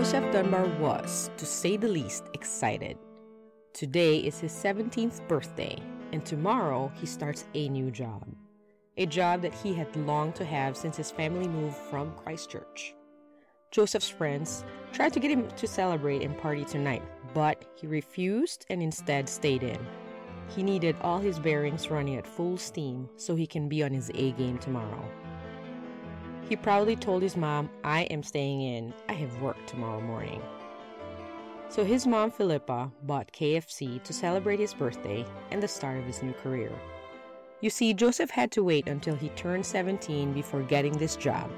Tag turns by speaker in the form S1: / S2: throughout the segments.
S1: Joseph Dunbar was, to say the least, excited. Today is his 17th birthday, and tomorrow he starts a new job. A job that he had longed to have since his family moved from Christchurch. Joseph's friends tried to get him to celebrate and party tonight, but he refused and instead stayed in. He needed all his bearings running at full steam so he can be on his A game tomorrow. He proudly told his mom, I am staying in. I have work tomorrow morning. So his mom, Philippa, bought KFC to celebrate his birthday and the start of his new career. You see, Joseph had to wait until he turned 17 before getting this job.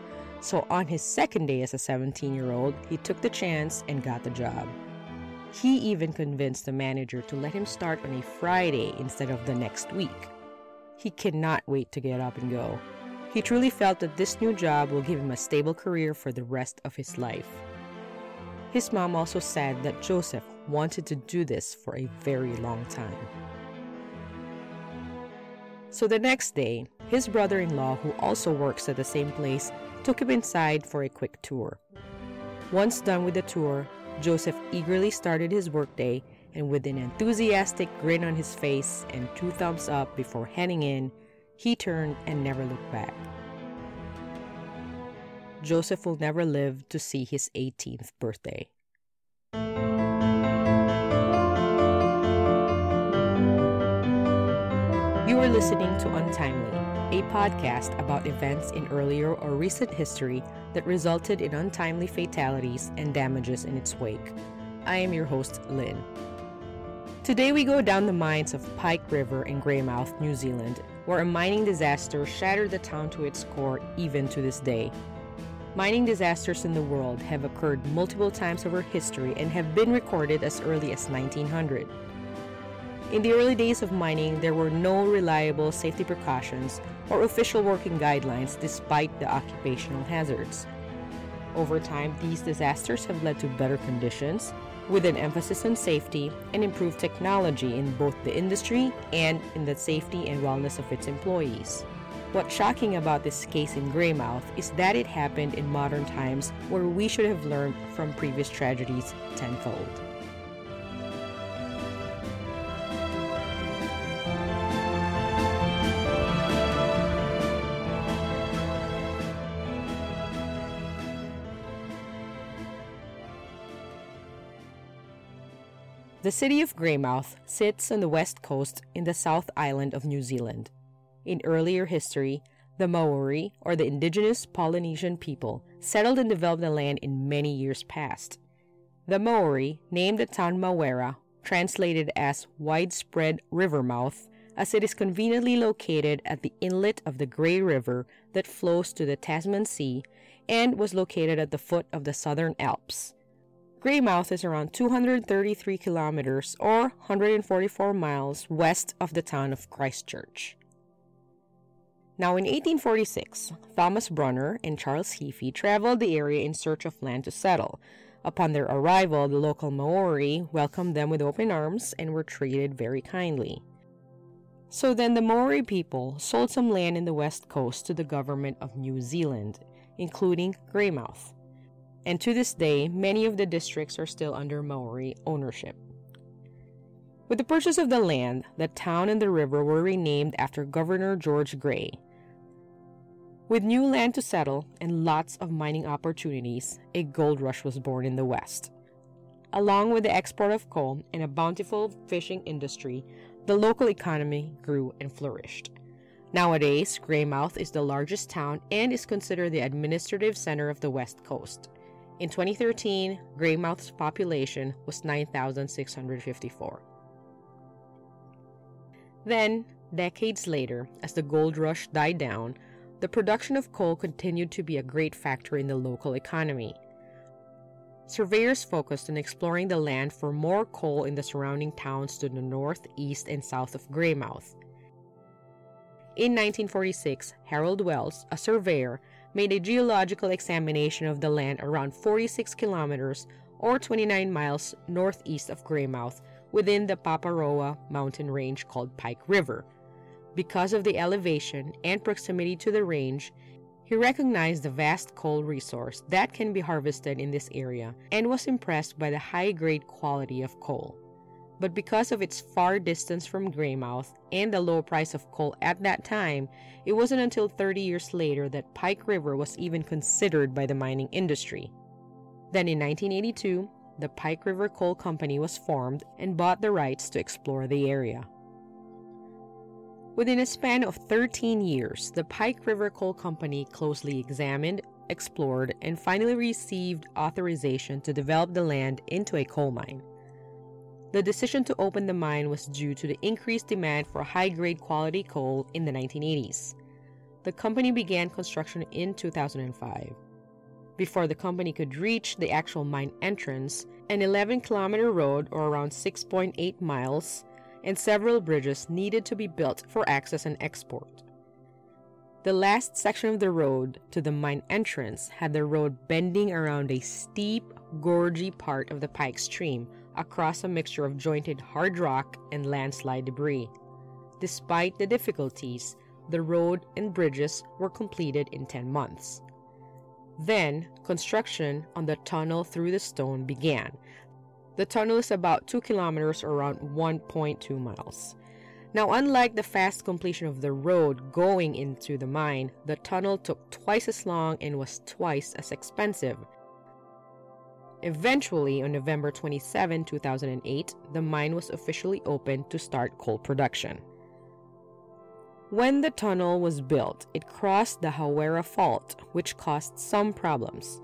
S1: So on his second day as a 17 year old, he took the chance and got the job. He even convinced the manager to let him start on a Friday instead of the next week. He cannot wait to get up and go. He truly felt that this new job will give him a stable career for the rest of his life. His mom also said that Joseph wanted to do this for a very long time. So the next day, his brother in law, who also works at the same place, took him inside for a quick tour. Once done with the tour, Joseph eagerly started his workday and with an enthusiastic grin on his face and two thumbs up before heading in, he turned and never looked back. Joseph will never live to see his 18th birthday. You are listening to Untimely, a podcast about events in earlier or recent history that resulted in untimely fatalities and damages in its wake. I am your host, Lynn. Today we go down the mines of Pike River in Greymouth, New Zealand, where a mining disaster shattered the town to its core even to this day. Mining disasters in the world have occurred multiple times over history and have been recorded as early as 1900. In the early days of mining, there were no reliable safety precautions or official working guidelines despite the occupational hazards. Over time, these disasters have led to better conditions, with an emphasis on safety and improved technology in both the industry and in the safety and wellness of its employees. What's shocking about this case in Greymouth is that it happened in modern times where we should have learned from previous tragedies tenfold. The city of Greymouth sits on the west coast in the South Island of New Zealand. In earlier history, the Maori, or the indigenous Polynesian people, settled and developed the land in many years past. The Maori named the town Mawhera, translated as widespread river mouth, as it is conveniently located at the inlet of the Grey River that flows to the Tasman Sea and was located at the foot of the Southern Alps. Greymouth is around 233 kilometers or 144 miles west of the town of Christchurch. Now, in 1846, Thomas Brunner and Charles Heaphy traveled the area in search of land to settle. Upon their arrival, the local Maori welcomed them with open arms and were treated very kindly. So then the Maori people sold some land in the west coast to the government of New Zealand, including Greymouth and to this day, many of the districts are still under Maori ownership. With the purchase of the land, the town and the river were renamed after Governor George Grey. With new land to settle and lots of mining opportunities, a gold rush was born in the West. Along with the export of coal and a bountiful fishing industry, the local economy grew and flourished. Nowadays, Greymouth is the largest town and is considered the administrative center of the West Coast. In 2013, Greymouth's population was 9,654. Then, decades later, as the gold rush died down, the production of coal continued to be a great factor in the local economy. Surveyors focused on exploring the land for more coal in the surrounding towns to the north, east, and south of Greymouth. In 1946, Harold Wells, a surveyor, made a geological examination of the land around 46 kilometers or 29 miles northeast of Greymouth within the Paparoa mountain range called Pike River. Because of the elevation and proximity to the range, he recognized the vast coal resource that can be harvested in this area and was impressed by the high grade quality of coal. But because of its far distance from Greymouth and the low price of coal at that time, it wasn't until 30 years later that Pike River was even considered by the mining industry. Then in 1982, the Pike River Coal Company was formed and bought the rights to explore the area. Within a span of 13 years, the Pike River Coal Company closely examined, explored, and finally received authorization to develop the land into a coal mine. The decision to open the mine was due to the increased demand for high grade quality coal in the 1980s. The company began construction in 2005. Before the company could reach the actual mine entrance, an 11 kilometer road, or around 6.8 miles, and several bridges needed to be built for access and export. The last section of the road to the mine entrance had the road bending around a steep, gorgy part of the Pike Stream across a mixture of jointed hard rock and landslide debris. Despite the difficulties, the road and bridges were completed in 10 months. Then, construction on the tunnel through the stone began. The tunnel is about 2 kilometers or around 1.2 miles. Now, unlike the fast completion of the road going into the mine, the tunnel took twice as long and was twice as expensive. Eventually, on November 27, 2008, the mine was officially opened to start coal production. When the tunnel was built, it crossed the Hawera Fault, which caused some problems.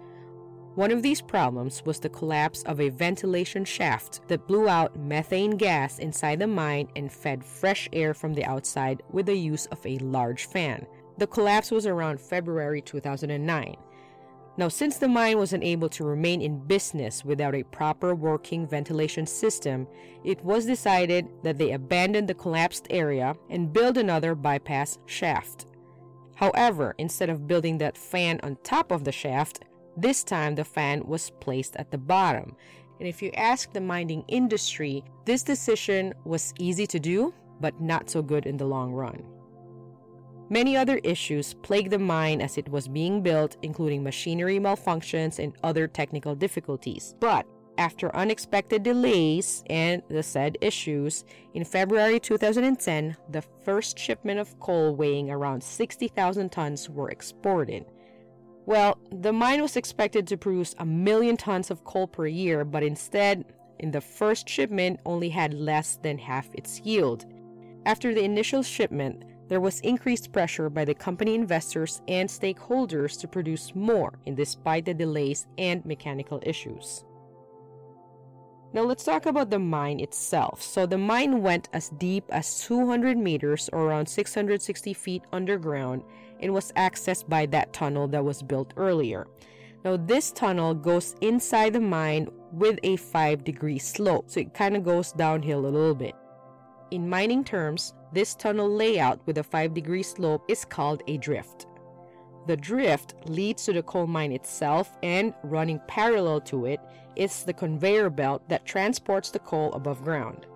S1: One of these problems was the collapse of a ventilation shaft that blew out methane gas inside the mine and fed fresh air from the outside with the use of a large fan. The collapse was around February 2009. Now, since the mine wasn't able to remain in business without a proper working ventilation system, it was decided that they abandon the collapsed area and build another bypass shaft. However, instead of building that fan on top of the shaft, this time the fan was placed at the bottom. And if you ask the mining industry, this decision was easy to do, but not so good in the long run. Many other issues plagued the mine as it was being built, including machinery malfunctions and other technical difficulties. But after unexpected delays and the said issues, in February 2010, the first shipment of coal weighing around 60,000 tons were exported. Well, the mine was expected to produce a million tons of coal per year, but instead, in the first shipment, only had less than half its yield. After the initial shipment, there was increased pressure by the company investors and stakeholders to produce more, in despite the delays and mechanical issues. Now let's talk about the mine itself. So the mine went as deep as 200 meters or around 660 feet underground and was accessed by that tunnel that was built earlier. Now this tunnel goes inside the mine with a 5 degree slope, so it kind of goes downhill a little bit. In mining terms, this tunnel layout with a 5 degree slope is called a drift. The drift leads to the coal mine itself, and running parallel to it is the conveyor belt that transports the coal above ground.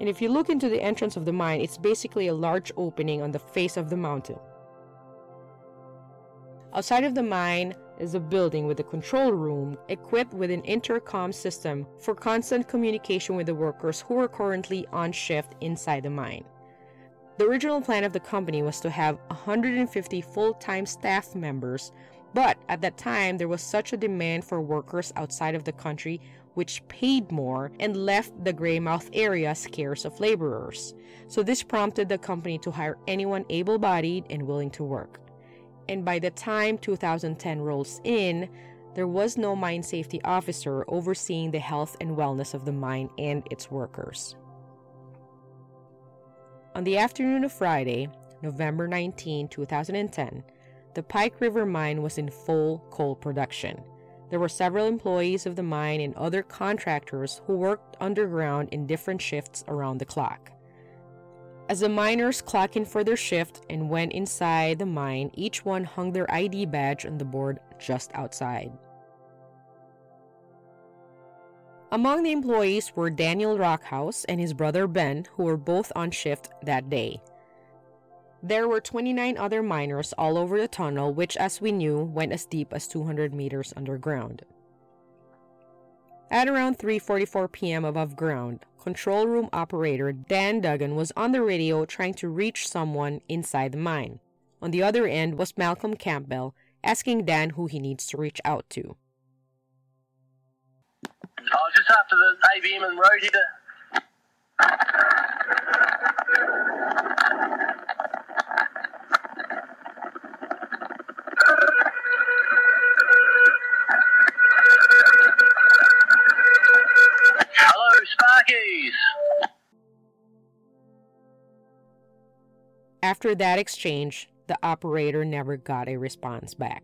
S1: And if you look into the entrance of the mine, it's basically a large opening on the face of the mountain. Outside of the mine is a building with a control room equipped with an intercom system for constant communication with the workers who are currently on shift inside the mine. The original plan of the company was to have 150 full time staff members, but at that time there was such a demand for workers outside of the country which paid more and left the Greymouth area scarce of laborers. So this prompted the company to hire anyone able bodied and willing to work. And by the time 2010 rolls in, there was no mine safety officer overseeing the health and wellness of the mine and its workers. On the afternoon of Friday, November 19, 2010, the Pike River mine was in full coal production. There were several employees of the mine and other contractors who worked underground in different shifts around the clock. As the miners clocked in for their shift and went inside the mine, each one hung their ID badge on the board just outside. Among the employees were Daniel Rockhouse and his brother Ben, who were both on shift that day. There were 29 other miners all over the tunnel, which, as we knew, went as deep as 200 meters underground. At around 3:44 p.m. above ground, control room operator Dan Duggan was on the radio trying to reach someone inside the mine. On the other end was Malcolm Campbell asking Dan who he needs to reach out to.
S2: I was just after the uh, ABM and road here. Sparkies.
S1: After that exchange, the operator never got a response back.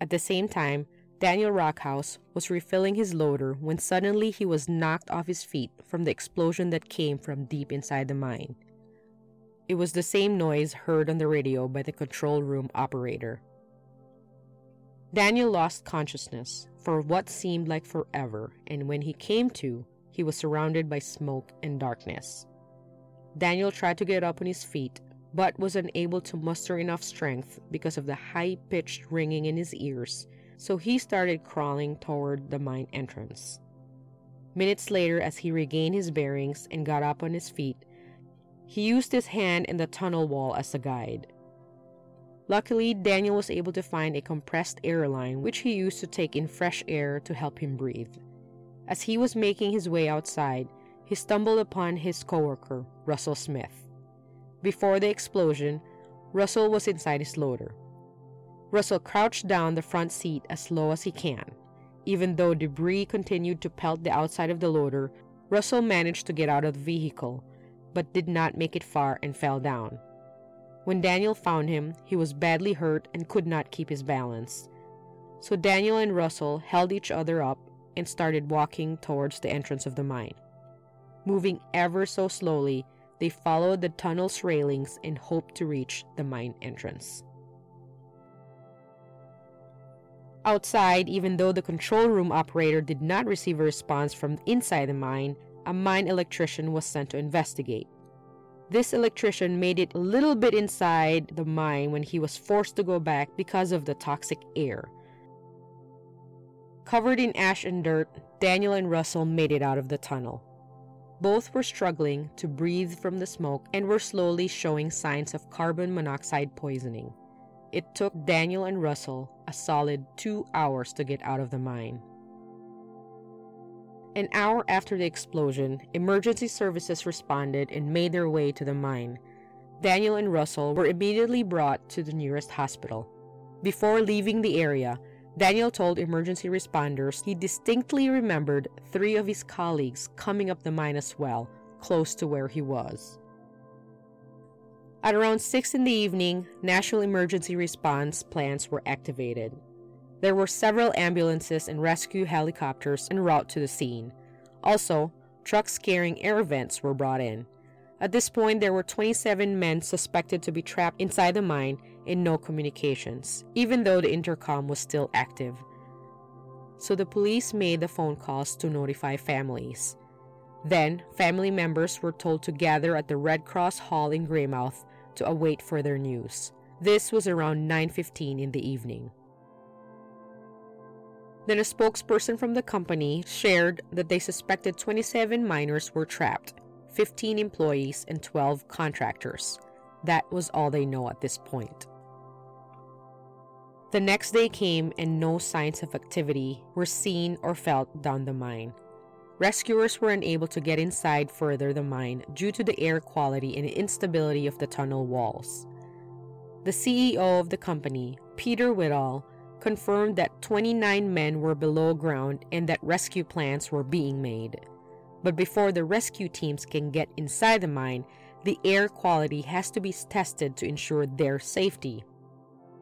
S1: At the same time, Daniel Rockhouse was refilling his loader when suddenly he was knocked off his feet from the explosion that came from deep inside the mine. It was the same noise heard on the radio by the control room operator. Daniel lost consciousness for what seemed like forever, and when he came to, he was surrounded by smoke and darkness. Daniel tried to get up on his feet, but was unable to muster enough strength because of the high pitched ringing in his ears, so he started crawling toward the mine entrance. Minutes later, as he regained his bearings and got up on his feet, he used his hand in the tunnel wall as a guide. Luckily, Daniel was able to find a compressed air line which he used to take in fresh air to help him breathe. As he was making his way outside, he stumbled upon his coworker, Russell Smith. Before the explosion, Russell was inside his loader. Russell crouched down the front seat as low as he can. Even though debris continued to pelt the outside of the loader, Russell managed to get out of the vehicle, but did not make it far and fell down. When Daniel found him, he was badly hurt and could not keep his balance. So Daniel and Russell held each other up and started walking towards the entrance of the mine. Moving ever so slowly, they followed the tunnel's railings and hoped to reach the mine entrance. Outside, even though the control room operator did not receive a response from inside the mine, a mine electrician was sent to investigate. This electrician made it a little bit inside the mine when he was forced to go back because of the toxic air. Covered in ash and dirt, Daniel and Russell made it out of the tunnel. Both were struggling to breathe from the smoke and were slowly showing signs of carbon monoxide poisoning. It took Daniel and Russell a solid two hours to get out of the mine. An hour after the explosion, emergency services responded and made their way to the mine. Daniel and Russell were immediately brought to the nearest hospital. Before leaving the area, Daniel told emergency responders he distinctly remembered three of his colleagues coming up the mine as well, close to where he was. At around 6 in the evening, national emergency response plans were activated. There were several ambulances and rescue helicopters en route to the scene. Also, trucks carrying air vents were brought in. At this point, there were 27 men suspected to be trapped inside the mine and no communications, even though the intercom was still active. So the police made the phone calls to notify families. Then, family members were told to gather at the Red Cross Hall in Greymouth to await further news. This was around 9:15 in the evening. Then a spokesperson from the company shared that they suspected 27 miners were trapped, 15 employees and 12 contractors. That was all they know at this point. The next day came and no signs of activity were seen or felt down the mine. Rescuers were unable to get inside further the mine due to the air quality and instability of the tunnel walls. The CEO of the company, Peter Whittall, confirmed that 29 men were below ground and that rescue plans were being made. But before the rescue teams can get inside the mine, the air quality has to be tested to ensure their safety.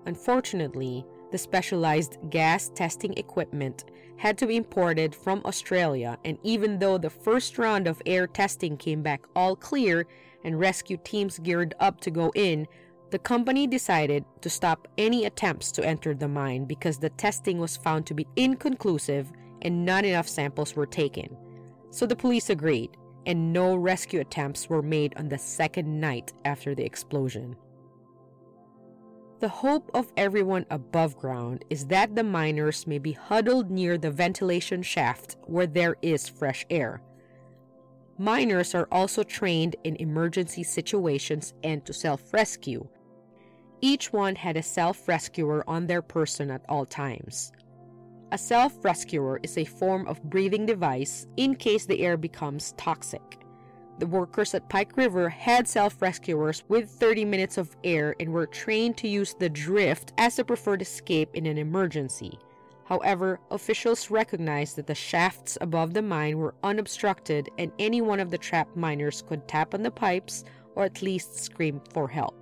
S1: Unfortunately, the specialized gas testing equipment had to be imported from Australia, and even though the first round of air testing came back all clear and rescue teams geared up to go in, the company decided to stop any attempts to enter the mine because the testing was found to be inconclusive and not enough samples were taken. So the police agreed, and no rescue attempts were made on the second night after the explosion. The hope of everyone above ground is that the miners may be huddled near the ventilation shaft where there is fresh air. Miners are also trained in emergency situations and to self rescue. Each one had a self rescuer on their person at all times. A self rescuer is a form of breathing device in case the air becomes toxic. The workers at Pike River had self rescuers with 30 minutes of air and were trained to use the drift as a preferred escape in an emergency. However, officials recognized that the shafts above the mine were unobstructed and any one of the trapped miners could tap on the pipes or at least scream for help.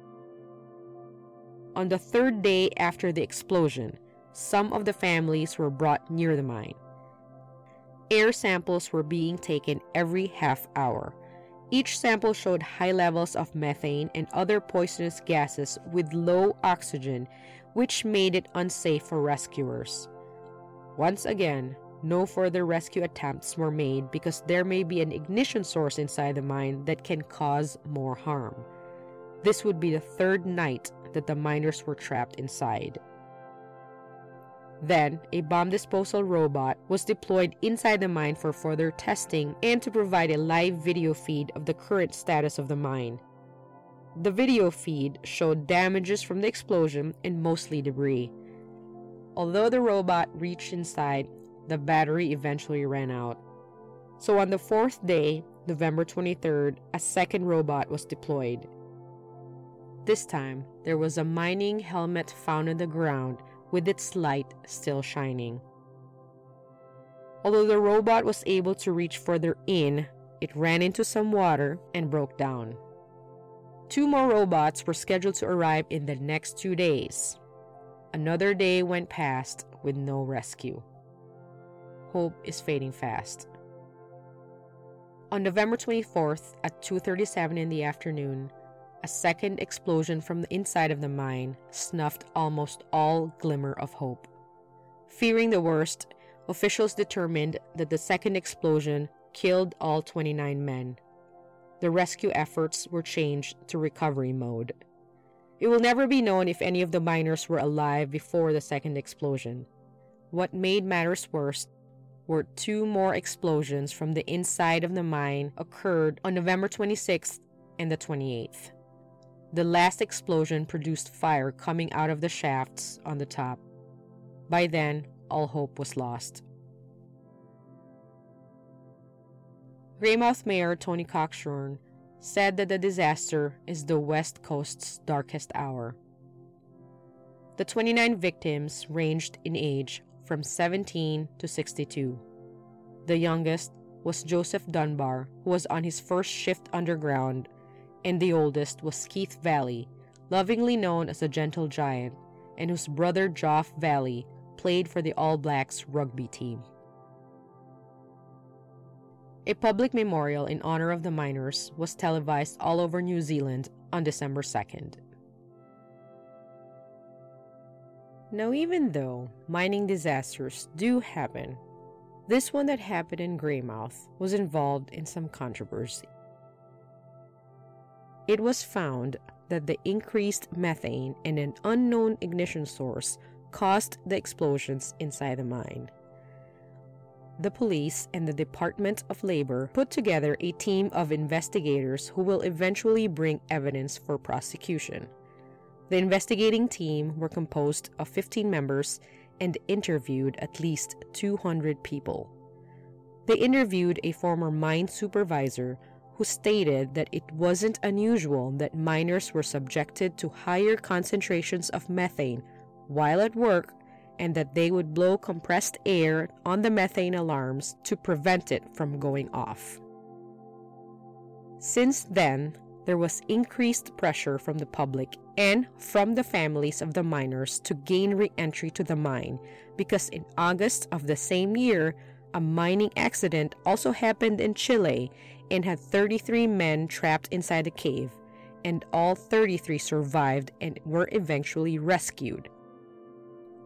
S1: On the third day after the explosion, some of the families were brought near the mine. Air samples were being taken every half hour. Each sample showed high levels of methane and other poisonous gases with low oxygen, which made it unsafe for rescuers. Once again, no further rescue attempts were made because there may be an ignition source inside the mine that can cause more harm. This would be the third night that the miners were trapped inside. Then, a bomb disposal robot was deployed inside the mine for further testing and to provide a live video feed of the current status of the mine. The video feed showed damages from the explosion and mostly debris. Although the robot reached inside, the battery eventually ran out. So on the fourth day, November 23rd, a second robot was deployed. This time, there was a mining helmet found in the ground with its light still shining. Although the robot was able to reach further in, it ran into some water and broke down. Two more robots were scheduled to arrive in the next two days. Another day went past with no rescue. Hope is fading fast. On November 24th at 2:37 in the afternoon, a second explosion from the inside of the mine snuffed almost all glimmer of hope. Fearing the worst, officials determined that the second explosion killed all 29 men. The rescue efforts were changed to recovery mode. It will never be known if any of the miners were alive before the second explosion. What made matters worse were two more explosions from the inside of the mine occurred on November 26th and the 28th. The last explosion produced fire coming out of the shafts on the top. By then, all hope was lost. Greymouth Mayor Tony Kokshoorn said that the disaster is the West Coast's darkest hour. The 29 victims ranged in age from 17 to 62. The youngest was Joseph Dunbar, who was on his first shift underground and the oldest was Keith Valli, lovingly known as the Gentle Giant, and whose brother Joff Valley played for the All Blacks rugby team. A public memorial in honor of the miners was televised all over New Zealand on December 2nd. Now, even though mining disasters do happen, this one that happened in Greymouth was involved in some controversy it was found that the increased methane and an unknown ignition source caused the explosions inside the mine. The police and the Department of Labor put together a team of investigators who will eventually bring evidence for prosecution. The investigating team were composed of 15 members and interviewed at least 200 people. They interviewed a former mine supervisor who stated that it wasn't unusual that miners were subjected to higher concentrations of methane while at work and that they would blow compressed air on the methane alarms to prevent it from going off. Since then, there was increased pressure from the public and from the families of the miners to gain re entry to the mine because in August of the same year, a mining accident also happened in Chile and had 33 men trapped inside the cave, and all 33 survived and were eventually rescued.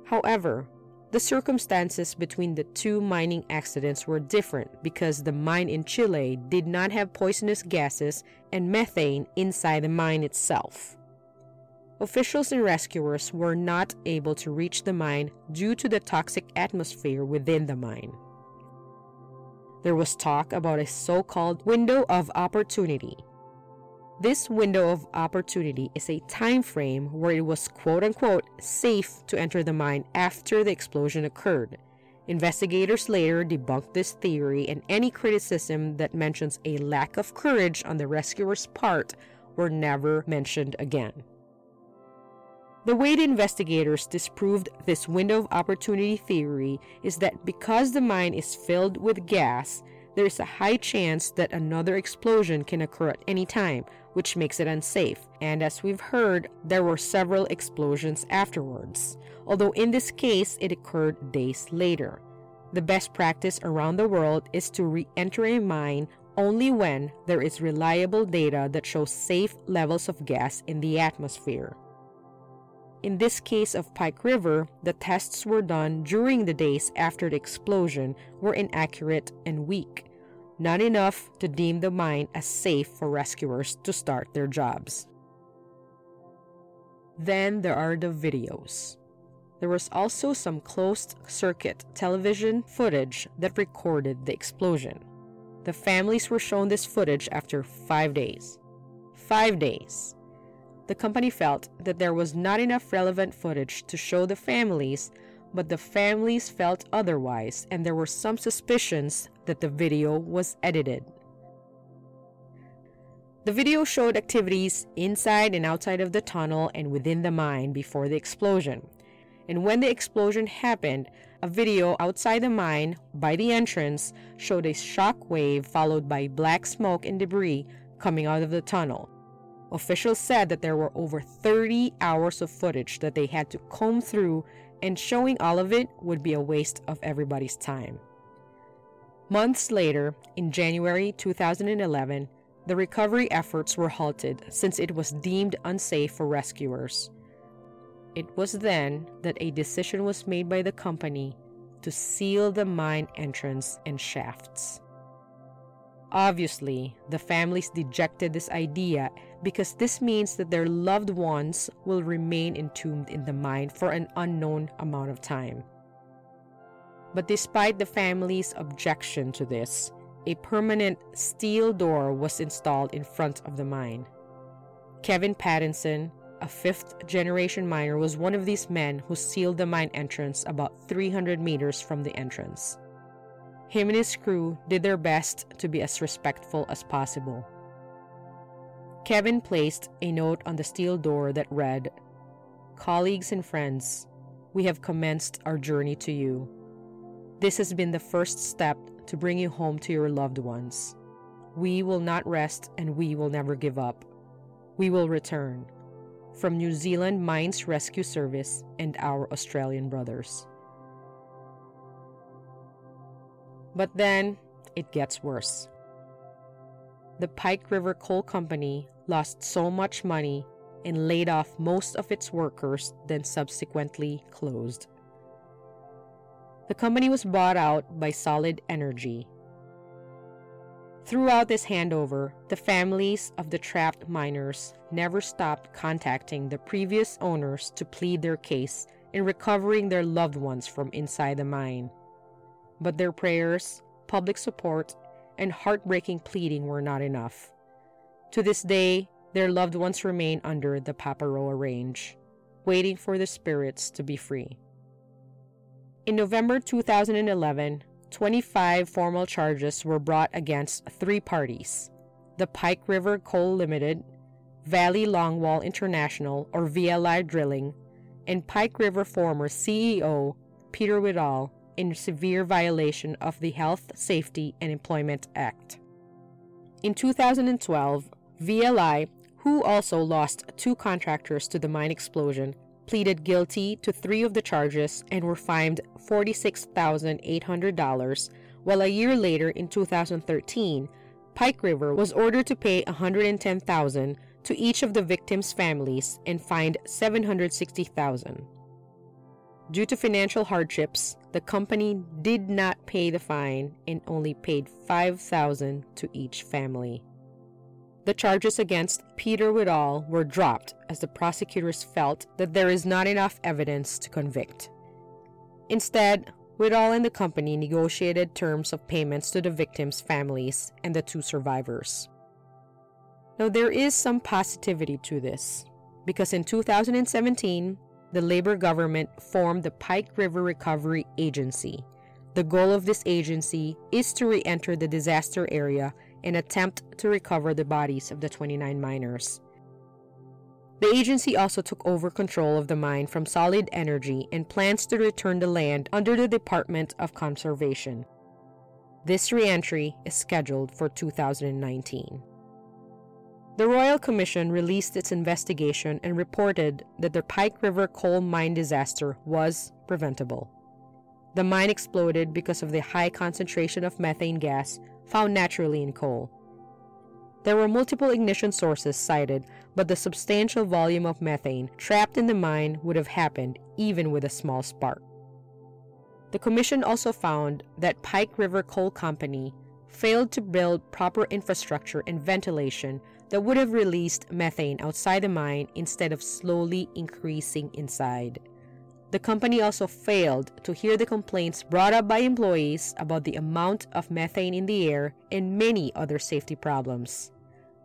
S1: However, The circumstances between the two mining accidents were different because the mine in Chile did not have poisonous gases and methane inside the mine itself. Officials and rescuers were not able to reach the mine due to the toxic atmosphere within the mine. There was talk about a so called window of opportunity this window of opportunity is a time frame where it was quote unquote safe to enter the mine after the explosion occurred. Investigators later debunked this theory, and any criticism that mentions a lack of courage on the rescuer's part were never mentioned again. The way the investigators disproved this window of opportunity theory is that because the mine is filled with gas, there is a high chance that another explosion can occur at any time, which makes it unsafe. And as we've heard, there were several explosions afterwards, although in this case it occurred days later. The best practice around the world is to re enter a mine only when there is reliable data that shows safe levels of gas in the atmosphere. In this case of Pike River, the tests were done during the days after the explosion were inaccurate and weak not enough to deem the mine as safe for rescuers to start their jobs. Then there are the videos. There was also some closed circuit television footage that recorded the explosion. The families were shown this footage after five days. Five days. The company felt that there was not enough relevant footage to show the families but the families felt otherwise, and there were some suspicions that the video was edited. The video showed activities inside and outside of the tunnel and within the mine before the explosion. And when the explosion happened, a video outside the mine by the entrance showed a shock wave followed by black smoke and debris coming out of the tunnel. Officials said that there were over 30 hours of footage that they had to comb through and showing all of it would be a waste of everybody's time. Months later, in January 2011, the recovery efforts were halted since it was deemed unsafe for rescuers. It was then that a decision was made by the company to seal the mine entrance and shafts. Obviously, the families dejected this idea because this means that their loved ones will remain entombed in the mine for an unknown amount of time. But despite the family's objection to this, a permanent steel door was installed in front of the mine. Kevin Pattinson, a fifth generation miner, was one of these men who sealed the mine entrance about 300 meters from the entrance. Him and his crew did their best to be as respectful as possible. Kevin placed a note on the steel door that read, Colleagues and friends, we have commenced our journey to you. This has been the first step to bring you home to your loved ones. We will not rest and we will never give up. We will return. From New Zealand Mines Rescue Service and our Australian brothers. But then it gets worse. The Pike River Coal Company lost so much money and laid off most of its workers, then subsequently closed. The company was bought out by Solid Energy. Throughout this handover, the families of the trapped miners never stopped contacting the previous owners to plead their case in recovering their loved ones from inside the mine. But their prayers, public support, and heartbreaking pleading were not enough. To this day, their loved ones remain under the Paparoa Range, waiting for the spirits to be free. In November 2011, 25 formal charges were brought against three parties the Pike River Coal Limited, Valley Longwall International or VLI Drilling, and Pike River former CEO Peter Whittall in severe violation of the Health, Safety, and Employment Act. In 2012, VLI, who also lost two contractors to the mine explosion, pleaded guilty to three of the charges and were fined $46,800, while a year later in 2013, Pike River was ordered to pay $110,000 to each of the victims' families and fined $760,000. Due to financial hardships, the company did not pay the fine and only paid 5000 to each family. The charges against Peter Whittall were dropped as the prosecutors felt that there is not enough evidence to convict. Instead, Whittall and the company negotiated terms of payments to the victims' families and the two survivors. Now, there is some positivity to this because in 2017, the Labor government formed the Pike River Recovery Agency. The goal of this agency is to re enter the disaster area and attempt to recover the bodies of the 29 miners. The agency also took over control of the mine from Solid Energy and plans to return the land under the Department of Conservation. This reentry is scheduled for 2019. The Royal Commission released its investigation and reported that the Pike River coal mine disaster was preventable. The mine exploded because of the high concentration of methane gas found naturally in coal. There were multiple ignition sources cited, but the substantial volume of methane trapped in the mine would have happened even with a small spark. The commission also found that Pike River Coal Company failed to build proper infrastructure and ventilation that would have released methane outside the mine instead of slowly increasing inside. The company also failed to hear the complaints brought up by employees about the amount of methane in the air and many other safety problems.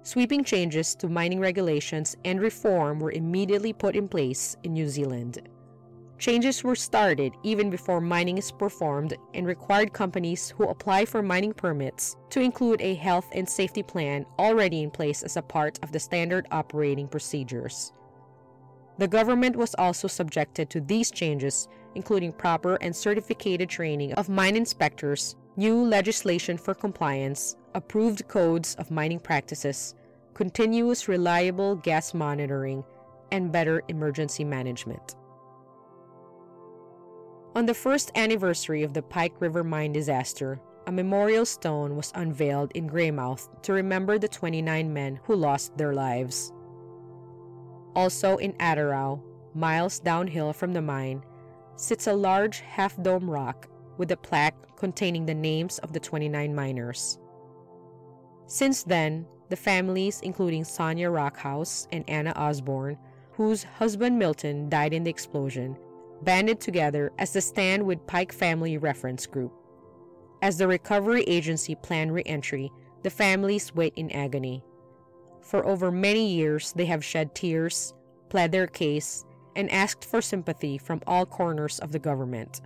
S1: Sweeping changes to mining regulations and reform were immediately put in place in New Zealand. Changes were started even before mining is performed and required companies who apply for mining permits to include a health and safety plan already in place as a part of the standard operating procedures. The government was also subjected to these changes, including proper and certificated training of mine inspectors, new legislation for compliance, approved codes of mining practices, continuous reliable gas monitoring, and better emergency management. On the first anniversary of the Pike River mine disaster, a memorial stone was unveiled in Greymouth to remember the 29 men who lost their lives. Also in Atarau, miles downhill from the mine, sits a large half dome rock with a plaque containing the names of the 29 miners. Since then, the families, including Sonia Rockhouse and Anna Osborne, whose husband Milton died in the explosion, banded together as the Stand with Pike Family Reference Group. As the recovery agency planned re entry, the families wait in agony. For over many years, they have shed tears, pled their case, and asked for sympathy from all corners of the government.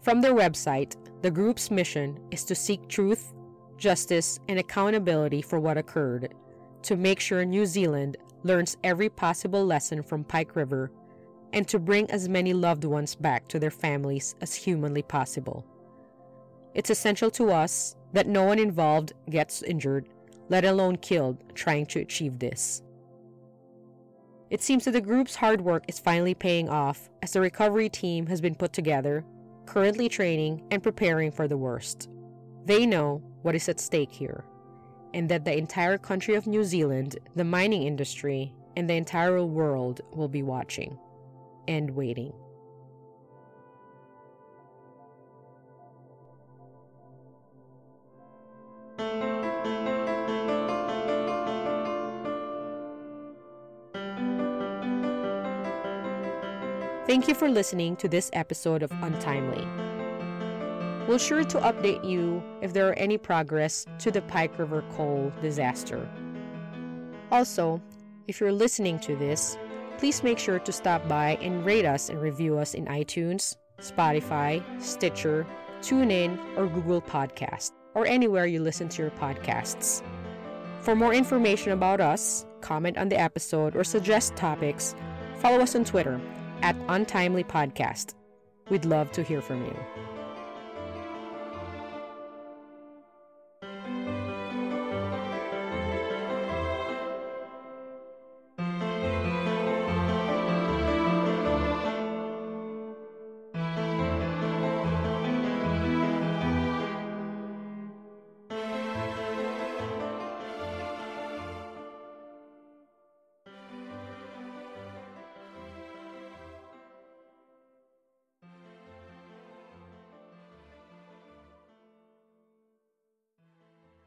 S1: From their website, the group's mission is to seek truth, justice, and accountability for what occurred, to make sure New Zealand learns every possible lesson from Pike River, and to bring as many loved ones back to their families as humanly possible. It's essential to us that no one involved gets injured let alone killed, trying to achieve this. It seems that the group's hard work is finally paying off as the recovery team has been put together, currently training and preparing for the worst. They know what is at stake here, and that the entire country of New Zealand, the mining industry, and the entire world will be watching and waiting. Thank you for listening to this episode of Untimely. We'll sure to update you if there are any progress to the Pike River coal disaster. Also, if you're listening to this, please make sure to stop by and rate us and review us in iTunes, Spotify, Stitcher, TuneIn, or Google Podcast, or anywhere you listen to your podcasts. For more information about us, comment on the episode, or suggest topics, follow us on Twitter at Untimely Podcast. We'd love to hear from you.